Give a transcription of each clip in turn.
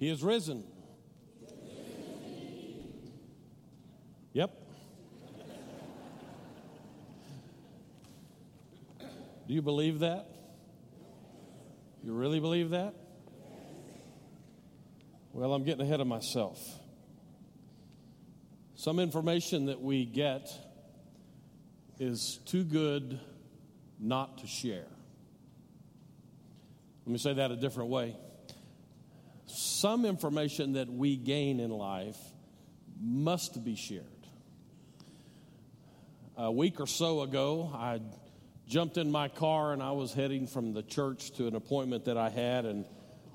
He is risen. Yep. Do you believe that? You really believe that? Well, I'm getting ahead of myself. Some information that we get is too good not to share. Let me say that a different way. Some information that we gain in life must be shared. A week or so ago, I jumped in my car and I was heading from the church to an appointment that I had, and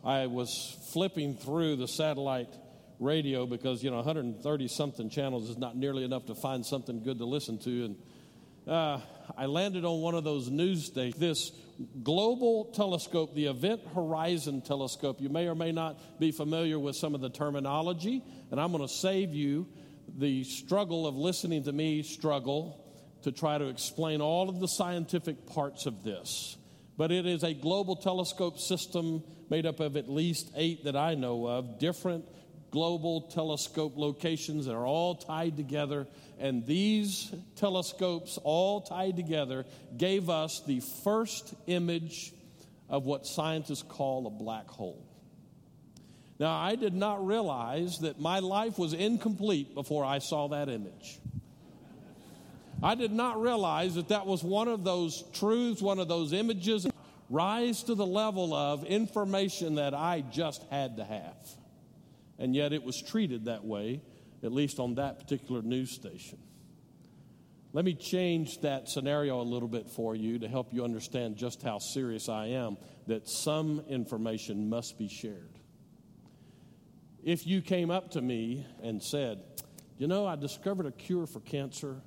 I was flipping through the satellite radio because, you know, 130 something channels is not nearly enough to find something good to listen to. And uh, I landed on one of those news stations, this global telescope, the Event Horizon Telescope. You may or may not be familiar with some of the terminology, and I'm going to save you the struggle of listening to me struggle to try to explain all of the scientific parts of this. But it is a global telescope system made up of at least eight that I know of, different global telescope locations that are all tied together. And these telescopes, all tied together, gave us the first image of what scientists call a black hole. Now, I did not realize that my life was incomplete before I saw that image. I did not realize that that was one of those truths, one of those images, rise to the level of information that I just had to have. And yet it was treated that way, at least on that particular news station. Let me change that scenario a little bit for you to help you understand just how serious I am that some information must be shared. If you came up to me and said, You know, I discovered a cure for cancer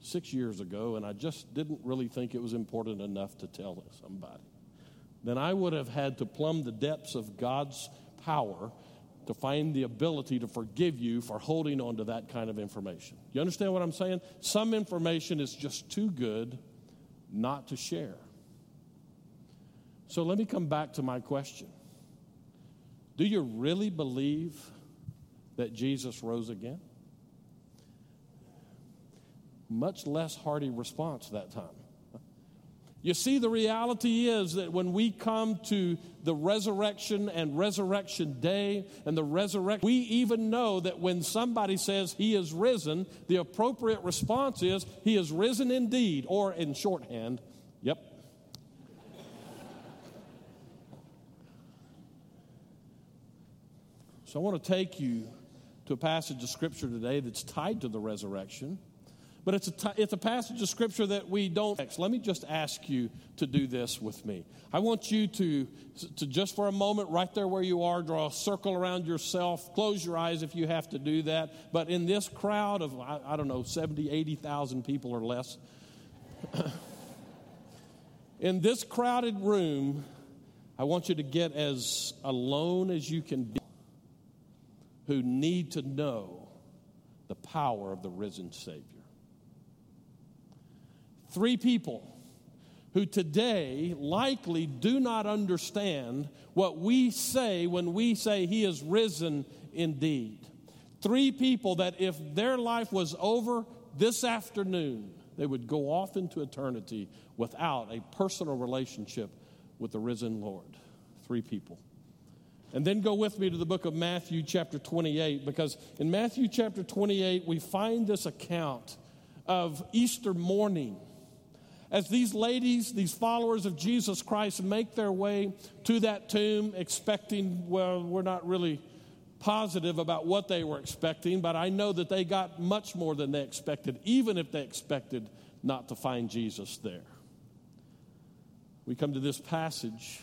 six years ago, and I just didn't really think it was important enough to tell somebody, then I would have had to plumb the depths of God's power to find the ability to forgive you for holding on to that kind of information. You understand what I'm saying? Some information is just too good not to share. So let me come back to my question Do you really believe that Jesus rose again? Much less hearty response that time. You see, the reality is that when we come to the resurrection and resurrection day and the resurrection, we even know that when somebody says he is risen, the appropriate response is he is risen indeed, or in shorthand, yep. So I want to take you to a passage of scripture today that's tied to the resurrection. But it's a, t- it's a passage of scripture that we don't. Let me just ask you to do this with me. I want you to, to just for a moment, right there where you are, draw a circle around yourself. Close your eyes if you have to do that. But in this crowd of, I, I don't know, 70, 80,000 people or less, in this crowded room, I want you to get as alone as you can be who need to know the power of the risen Savior three people who today likely do not understand what we say when we say he is risen indeed. Three people that if their life was over this afternoon, they would go off into eternity without a personal relationship with the risen Lord. Three people. And then go with me to the book of Matthew, chapter 28, because in Matthew, chapter 28, we find this account of Easter morning as these ladies, these followers of Jesus Christ, make their way to that tomb, expecting, well, we're not really positive about what they were expecting, but I know that they got much more than they expected, even if they expected not to find Jesus there. We come to this passage,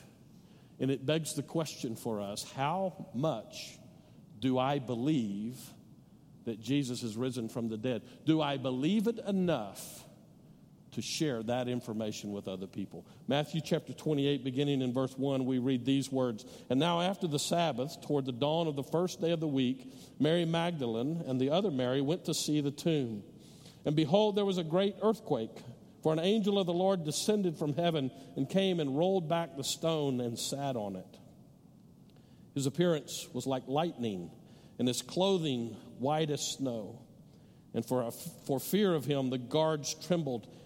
and it begs the question for us how much do I believe that Jesus is risen from the dead? Do I believe it enough? To share that information with other people. Matthew chapter 28, beginning in verse 1, we read these words And now, after the Sabbath, toward the dawn of the first day of the week, Mary Magdalene and the other Mary went to see the tomb. And behold, there was a great earthquake, for an angel of the Lord descended from heaven and came and rolled back the stone and sat on it. His appearance was like lightning, and his clothing white as snow. And for, for fear of him, the guards trembled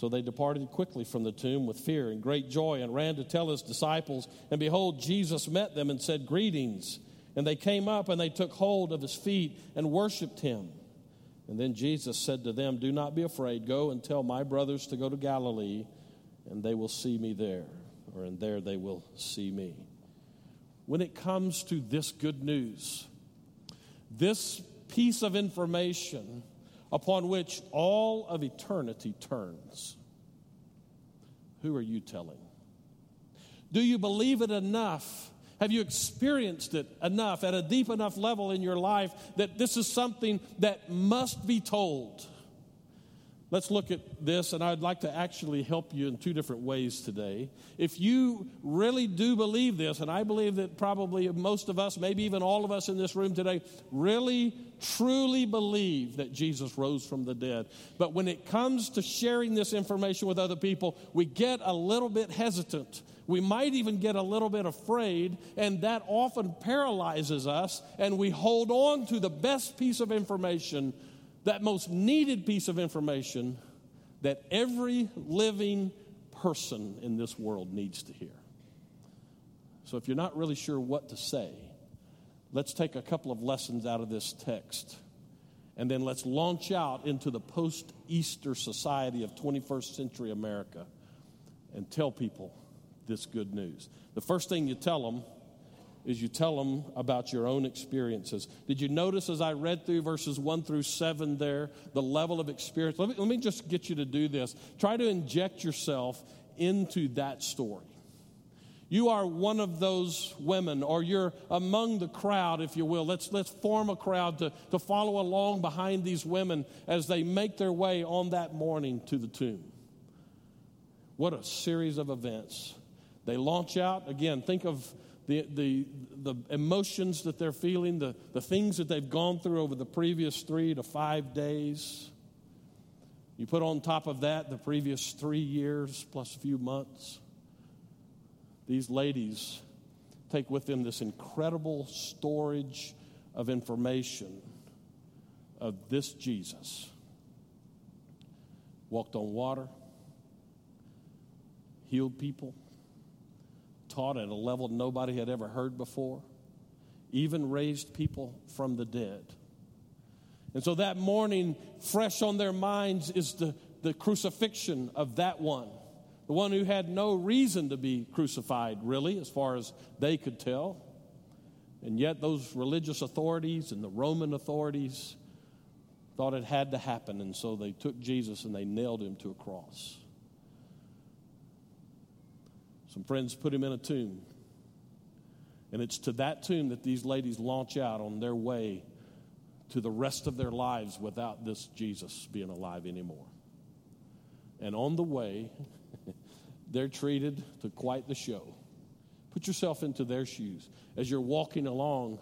So they departed quickly from the tomb with fear and great joy and ran to tell his disciples. And behold, Jesus met them and said, Greetings. And they came up and they took hold of his feet and worshiped him. And then Jesus said to them, Do not be afraid. Go and tell my brothers to go to Galilee, and they will see me there, or in there they will see me. When it comes to this good news, this piece of information upon which all of eternity turns. Who are you telling? Do you believe it enough? Have you experienced it enough at a deep enough level in your life that this is something that must be told? Let's look at this, and I'd like to actually help you in two different ways today. If you really do believe this, and I believe that probably most of us, maybe even all of us in this room today, really truly believe that Jesus rose from the dead. But when it comes to sharing this information with other people, we get a little bit hesitant. We might even get a little bit afraid, and that often paralyzes us, and we hold on to the best piece of information that most needed piece of information that every living person in this world needs to hear. So, if you're not really sure what to say, let's take a couple of lessons out of this text. And then let's launch out into the post Easter society of 21st century America and tell people this good news. The first thing you tell them is you tell them about your own experiences. Did you notice as I read through verses 1 through 7 there, the level of experience? Let me, let me just get you to do this. Try to inject yourself into that story. You are one of those women, or you're among the crowd, if you will. Let's, let's form a crowd to, to follow along behind these women as they make their way on that morning to the tomb. What a series of events. They launch out. Again, think of the, the, the emotions that they're feeling, the, the things that they've gone through over the previous three to five days. You put on top of that the previous three years plus a few months. These ladies take with them this incredible storage of information of this Jesus. Walked on water, healed people taught at a level nobody had ever heard before, even raised people from the dead. And so that morning, fresh on their minds, is the, the crucifixion of that one, the one who had no reason to be crucified, really, as far as they could tell. And yet, those religious authorities and the Roman authorities thought it had to happen, and so they took Jesus and they nailed him to a cross. Some friends put him in a tomb. And it's to that tomb that these ladies launch out on their way to the rest of their lives without this Jesus being alive anymore. And on the way, they're treated to quite the show. Put yourself into their shoes as you're walking along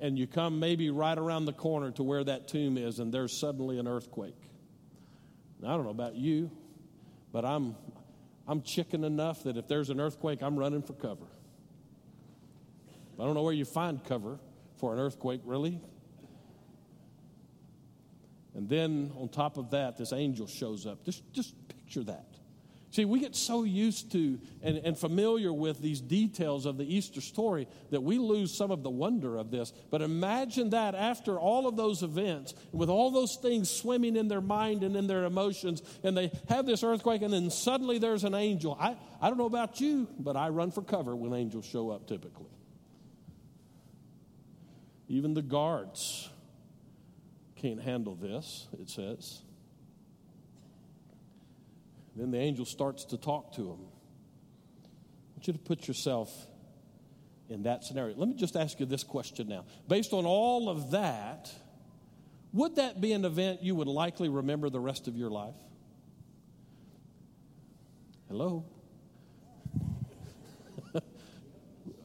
and you come maybe right around the corner to where that tomb is and there's suddenly an earthquake. Now, I don't know about you, but I'm I'm chicken enough that if there's an earthquake, I'm running for cover. I don't know where you find cover for an earthquake, really. And then on top of that, this angel shows up. Just, just picture that. See, we get so used to and, and, familiar with these details of the Easter story that we lose some of the wonder of this. But imagine that after all of those events, with all those things swimming in their mind and in their emotions, and they have this earthquake, and then suddenly there's an angel. I, I don't know about you, but I run for cover when angels show up typically. Even the guards can't handle this, it says. Then the angel starts to talk to him. I want you to put yourself in that scenario. Let me just ask you this question now. Based on all of that, would that be an event you would likely remember the rest of your life? Hello?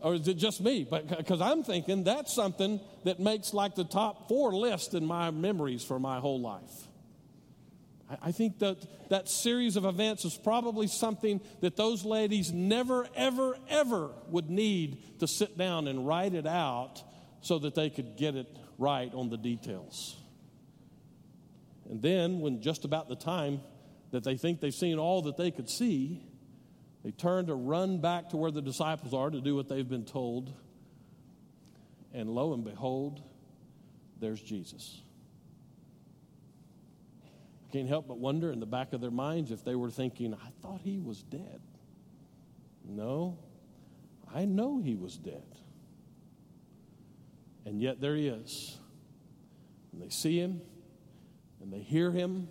or is it just me? Because I'm thinking that's something that makes like the top four list in my memories for my whole life. I think that that series of events is probably something that those ladies never, ever, ever would need to sit down and write it out so that they could get it right on the details. And then, when just about the time that they think they've seen all that they could see, they turn to run back to where the disciples are to do what they've been told. And lo and behold, there's Jesus. Can't help but wonder in the back of their minds if they were thinking, I thought he was dead. No, I know he was dead. And yet there he is. And they see him, and they hear him,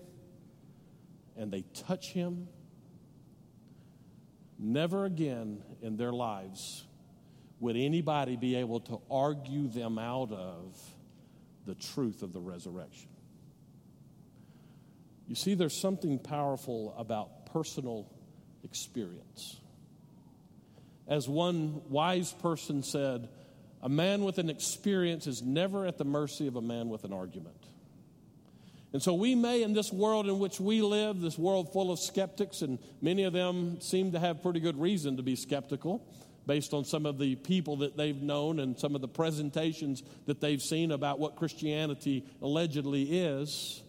and they touch him Never again in their lives would anybody be able to argue them out of the truth of the resurrection. You see, there's something powerful about personal experience. As one wise person said, a man with an experience is never at the mercy of a man with an argument. And so we may, in this world in which we live, this world full of skeptics, and many of them seem to have pretty good reason to be skeptical based on some of the people that they've known and some of the presentations that they've seen about what Christianity allegedly is.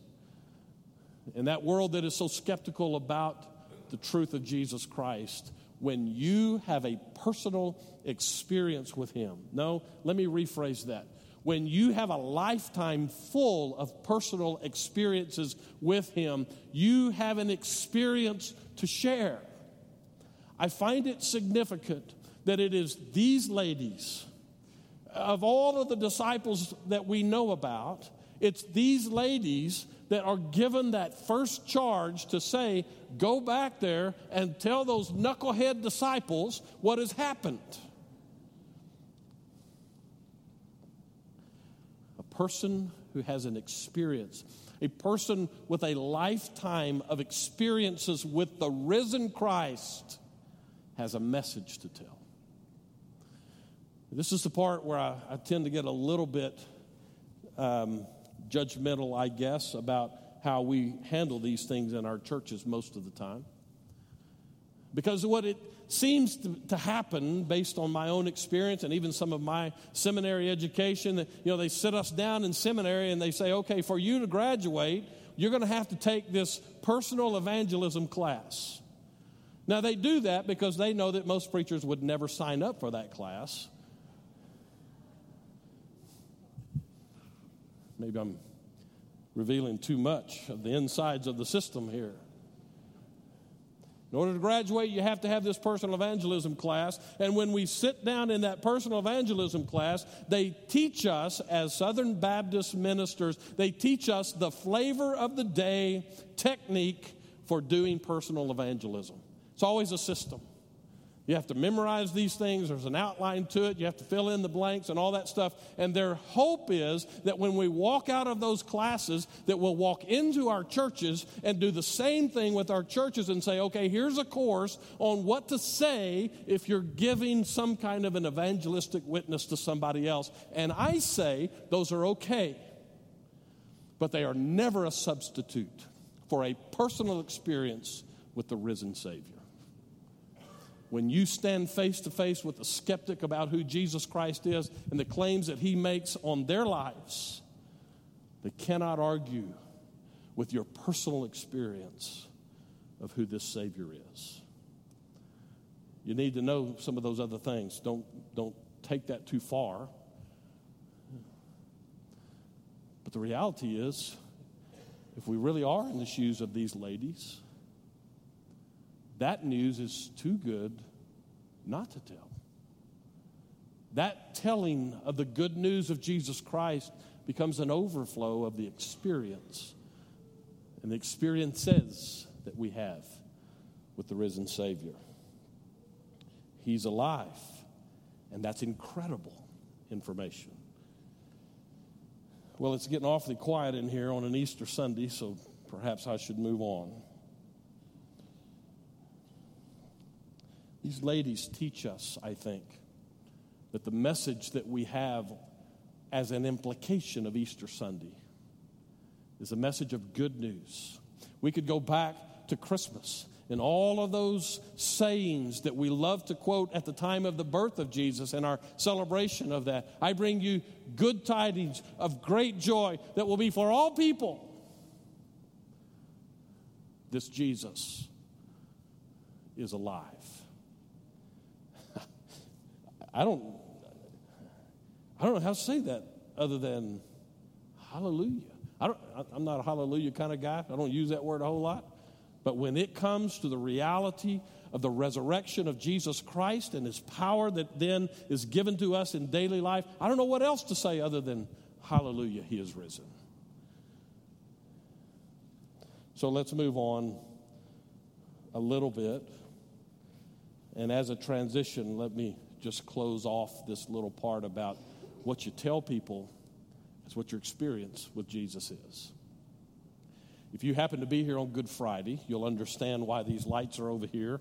In that world that is so skeptical about the truth of Jesus Christ, when you have a personal experience with Him. No, let me rephrase that when you have a lifetime full of personal experiences with Him, you have an experience to share. I find it significant that it is these ladies, of all of the disciples that we know about, it's these ladies that are given that first charge to say, Go back there and tell those knucklehead disciples what has happened. A person who has an experience, a person with a lifetime of experiences with the risen Christ, has a message to tell. This is the part where I, I tend to get a little bit um, judgmental, I guess, about how we handle these things in our churches most of the time. Because what it seems to, to, happen based on my own experience and even some of my seminary education that you know they sit us down in seminary and they say okay for you to graduate you're going to have to take this personal evangelism class now they do that because they know that most preachers would never sign up for that class maybe i'm revealing too much of the insides of the system here in order to graduate, you have to have this personal evangelism class. And when we sit down in that personal evangelism class, they teach us, as Southern Baptist ministers, they teach us the flavor of the day technique for doing personal evangelism. It's always a system. You have to memorize these things. There's an outline to it. You have to fill in the blanks and all that stuff. And their hope is that when we walk out of those classes, that we'll walk into our churches and do the same thing with our churches and say, okay, here's a course on what to say if you're giving some kind of an evangelistic witness to somebody else. And I say those are okay, but they are never a substitute for a personal experience with the risen Savior when you stand face to face with a skeptic about who Jesus Christ is and the claims that he makes on their lives, they cannot argue with your personal experience of who this Savior is. You need to know some of those other things. Don't, don't take that too far. But the reality is, if we really are in the shoes of these ladies, that news is too good not to tell. That telling of the good news of Jesus Christ becomes an overflow of the experience and the experiences that we have with the risen Savior. He's alive, And that's incredible information. Well, it's getting awfully quiet in here on an Easter Sunday, so perhaps I should move on. These ladies teach us, I think, that the message that we have as an implication of Easter Sunday is a message of good news. We could go back to Christmas and all of those sayings that we love to quote at the time of the birth of Jesus and our celebration of that. I bring you good tidings of great joy that will be for all people. This Jesus is alive. I don't I don't know how to say that other than hallelujah. I don't, I'm not a hallelujah kind of guy. I don't use that word a whole lot. But when it comes to the reality of the resurrection of Jesus Christ and his power that then is given to us in daily life, I don't know what else to say other than hallelujah, he is risen. So let's move on a little bit. And as a transition, let me just close off this little part about what you tell people is what your experience with Jesus is. If you happen to be here on Good Friday, you'll understand why these lights are over here.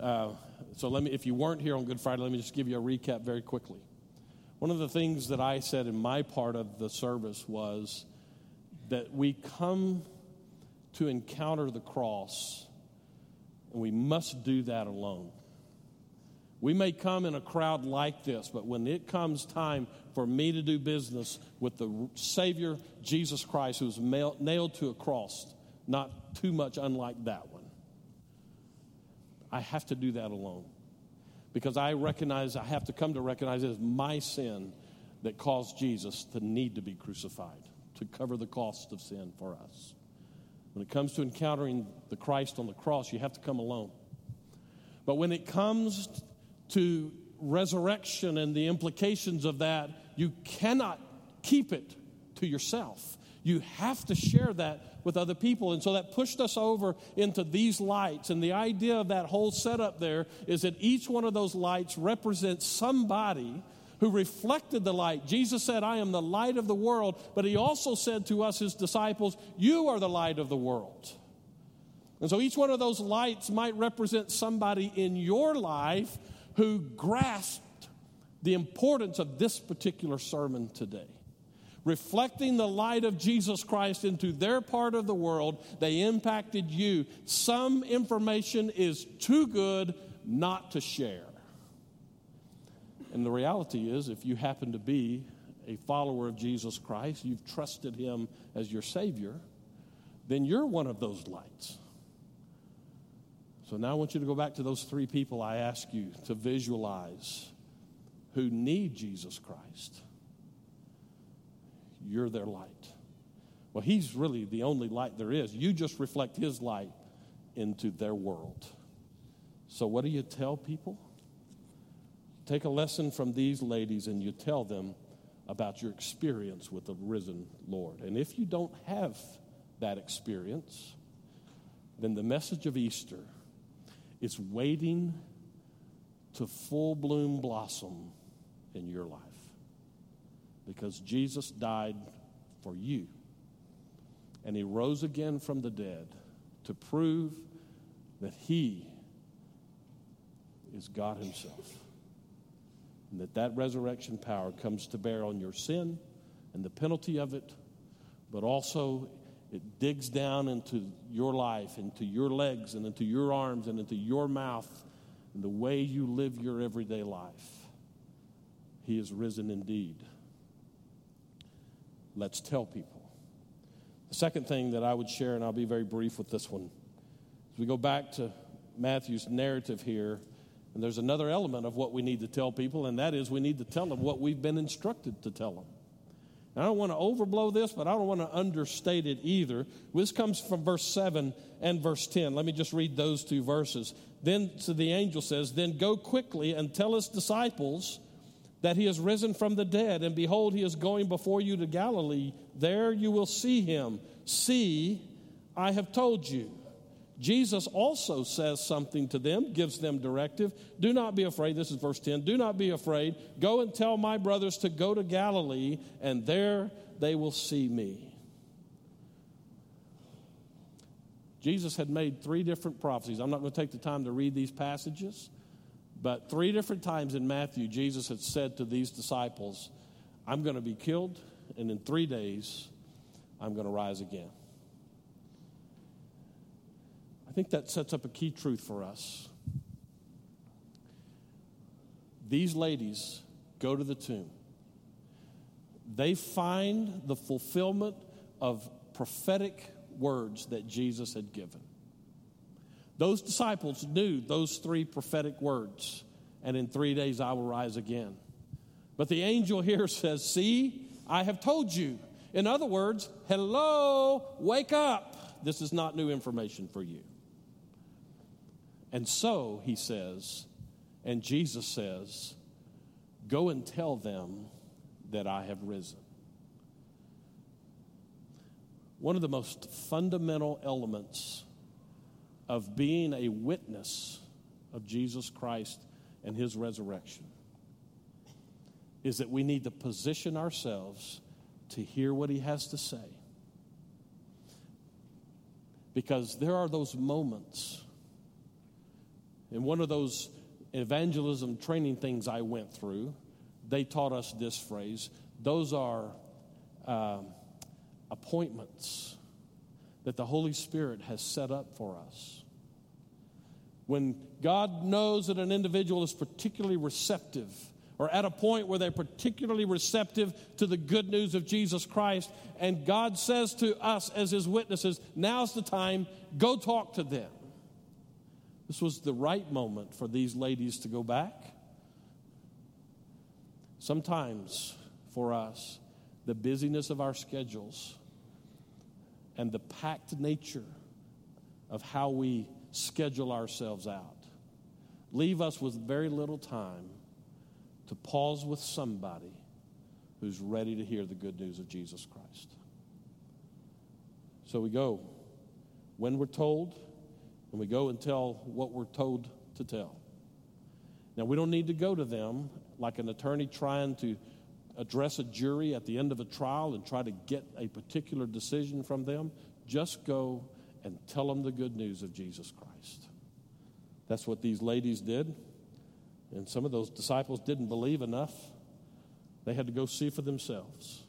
Uh, so let me, if you weren't here on Good Friday, let me just give you a recap very quickly. One of the things that I said in my part of the service was that we come to encounter the cross, and we must do that alone. We may come in a crowd like this, but when it comes time for me to do business with the Savior, Jesus Christ, who's nailed to a cross, not too much unlike that one, I have to do that alone. Because I recognize, I have to come to recognize it is my sin that caused Jesus to need to be crucified, to cover the cost of sin for us. When it comes to encountering the Christ on the cross, you have to come alone. But when it comes to resurrection and the implications of that, you cannot keep it to yourself. You have to share that with other people. And so that pushed us over into these lights. And the idea of that whole setup there is that each one of those lights represents somebody who reflected the light. Jesus said, I am the light of the world. But he also said to us, his disciples, You are the light of the world. And so each one of those lights might represent somebody in your life who grasped the importance of this particular sermon today. Reflecting the light of Jesus Christ into their part of the world, they impacted you. Some information is too good not to share. And the reality is, if you happen to be a follower of Jesus Christ, you've trusted Him as your Savior, then you're one of those lights. So now I want you to go back to those three people I ask you to visualize who need Jesus Christ. You're their light. Well, He's really the only light there is. You just reflect His light into their world. So, what do you tell people? Take a lesson from these ladies and you tell them about your experience with the risen Lord. And if you don't have that experience, then the message of Easter it's waiting to full bloom blossom in your life because Jesus died for you. And he rose again from the dead to prove that he is God himself. And that that resurrection power comes to bear on your sin and the penalty of it, but also it digs down into your life, into your legs, and into your arms, and into your mouth, and the way you live your everyday life. He is risen indeed. Let's tell people. The second thing that I would share, and I'll be very brief with this one, as we go back to Matthew's narrative here, and there's another element of what we need to tell people, and that is we need to tell them what we've been instructed to tell them. I don't want to overblow this, but I don't want to understate it either. This comes from verse 7 and verse 10. Let me just read those two verses. Then so the angel says, Then go quickly and tell his disciples that he has risen from the dead, and behold, he is going before you to Galilee. There you will see him. See, I have told you. Jesus also says something to them, gives them directive. Do not be afraid. This is verse 10. Do not be afraid. Go and tell my brothers to go to Galilee, and there they will see me. Jesus had made three different prophecies. I'm not going to take the time to read these passages, but three different times in Matthew, Jesus had said to these disciples, I'm going to be killed, and in three days, I'm going to rise again think that sets up a key truth for us. These ladies go to the tomb. They find the fulfillment of prophetic words that Jesus had given. Those disciples knew those three prophetic words, and in three days I will rise again. But the angel here says, See, I have told you. In other words, hello, wake up. This is not new information for you. And so, he says, and Jesus says, Go and tell them that I have risen. One of the most fundamental elements of being a witness of Jesus Christ and his resurrection is that we need to position ourselves to hear what he has to say. Because there are those moments in one of those evangelism training things I went through, they taught us this phrase those are uh, appointments that the Holy Spirit has set up for us. When God knows that an individual is particularly receptive, or at a point where they're particularly receptive to the good news of Jesus Christ, and God says to us as His witnesses, now's the time, go talk to them. This was the right moment for these ladies to go back. Sometimes for us, the busyness of our schedules and the packed nature of how we schedule ourselves out leave us with very little time to pause with somebody who's ready to hear the good news of Jesus Christ. So we go when we're told and we go and tell what we're told to tell. Now, we don't need to go to them like an attorney trying to address a jury at the end of a trial and try to get a particular decision from them. Just go and tell them the good news of Jesus Christ. That's what these ladies did. And some of those disciples didn't believe enough. They had to go see for themselves.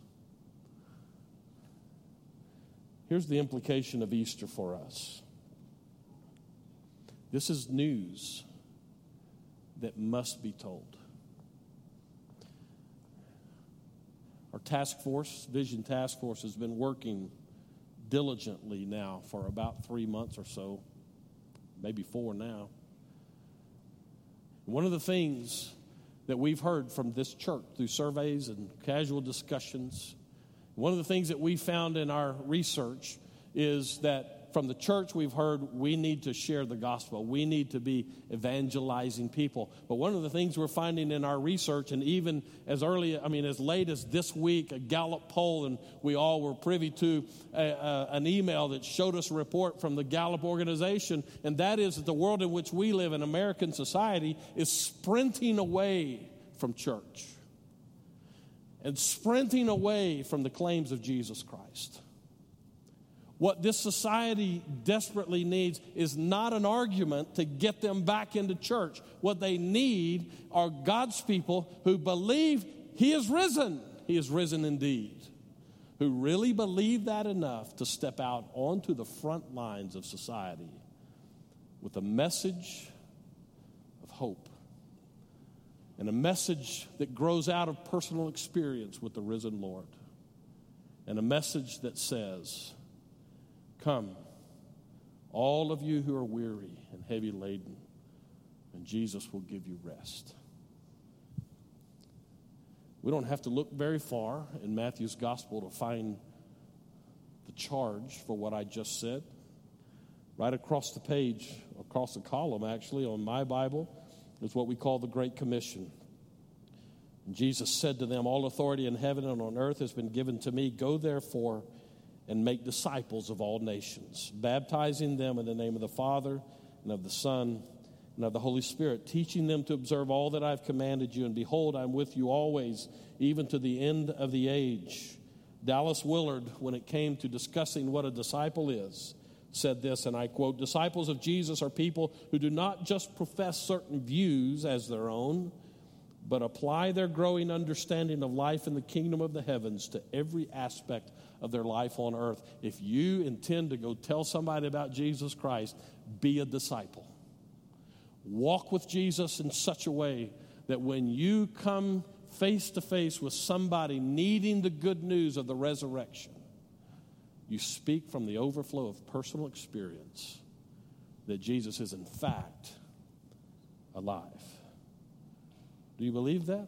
Here's the implication of Easter for us this is news that must be told. Our task force, Vision Task Force, has been working diligently now for about three months or so, maybe four now. One of the things that we've heard from this church through surveys and casual discussions, one of the things that we found in our research is from the church we've heard we need to share the gospel. We need to be evangelizing people. But one of the things we're finding in our research, and even as early, I mean, as late as this week, a Gallup poll, and we all were privy to a, a, an email that showed us a report from the Gallup organization, and that is that the world in which we live in American society is sprinting away from church and sprinting away from the claims of Jesus Christ. What this society desperately needs is not an argument to get them back into church. What they need are God's people who believe He is risen. He is risen indeed. Who really believe that enough to step out onto the front lines of society with a message of hope and a message that grows out of personal experience with the risen Lord and a message that says, Come, all of you who are weary and heavy laden, and Jesus will give you rest. We don't have to look very far in Matthew's gospel to find the charge for what I just said. Right across the page, across the column actually, on my Bible, is what we call the Great Commission. And Jesus said to them, All authority in heaven and on earth has been given to me. Go therefore and make disciples of all nations, baptizing them in the name of the Father and of the Son and of the Holy Spirit, teaching them to observe all that I've commanded you. And behold, I'm with you always, even to the end of the age. Dallas Willard, when it came to discussing what a disciple is, said this, and I quote Disciples of Jesus are people who do not just profess certain views as their own, but apply their growing understanding of life in the kingdom of the heavens to every aspect of their life on earth. If you intend to go tell somebody about Jesus Christ, be a disciple. Walk with Jesus in such a way that when you come face to face with somebody needing the good news of the resurrection, you speak from the overflow of personal experience that Jesus is, in fact, alive. Do you believe that?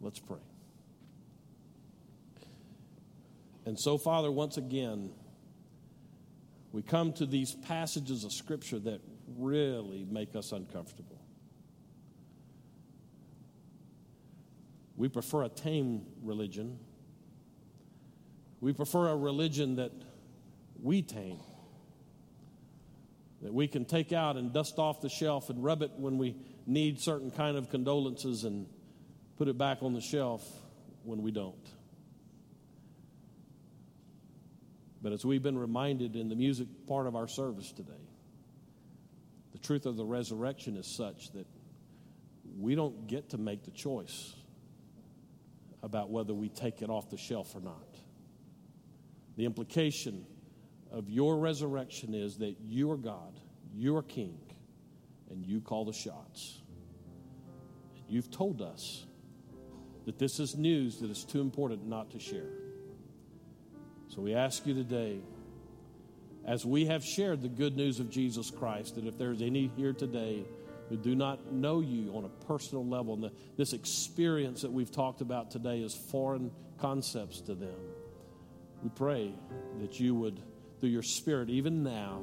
Let's pray. And so, Father, once again, we come to these passages of Scripture that really make us uncomfortable. We prefer a tame religion. We prefer a religion that we tame, that we can take out and dust off the shelf and rub it when we need certain kind of condolences and put it back on the shelf when we don't. But as we've been reminded in the music part of our service today, the truth of the resurrection is such that we don't get to make the choice about whether we take it off the shelf or not. The implication of your resurrection is that you are God, you are King, and you call the shots. And you've told us that this is news that is too important not to share. So we ask you today, as we have shared the good news of Jesus Christ, that if there's any here today who do not know you on a personal level, and the, this experience that we've talked about today is foreign concepts to them, we pray that you would, through your Spirit, even now,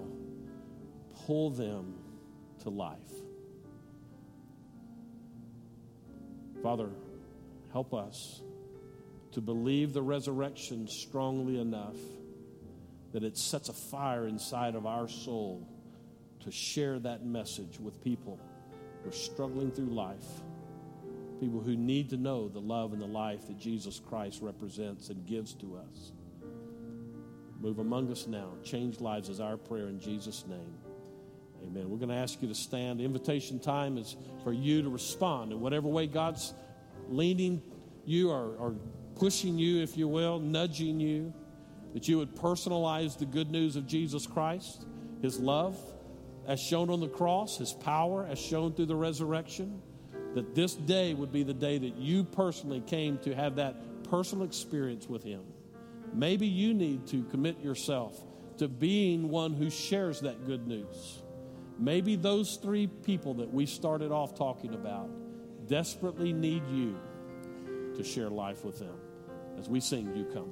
pull them to life. Father, help us to believe the resurrection strongly enough that it sets a fire inside of our soul to share that message with people who are struggling through life, people who need to know the love and the life that Jesus Christ represents and gives to us. Move among us now. Change lives is our prayer in Jesus' name. Amen. We're going to ask you to stand. The invitation time is for you to respond in whatever way God's leaning you or, or pushing you, if you will, nudging you, that you would personalize the good news of Jesus Christ, His love as shown on the cross, His power as shown through the resurrection, that this day would be the day that you personally came to have that personal experience with Him. Maybe you need to commit yourself to being one who shares that good news. Maybe those three people that we started off talking about desperately need you to share life with them as we sing, You Come.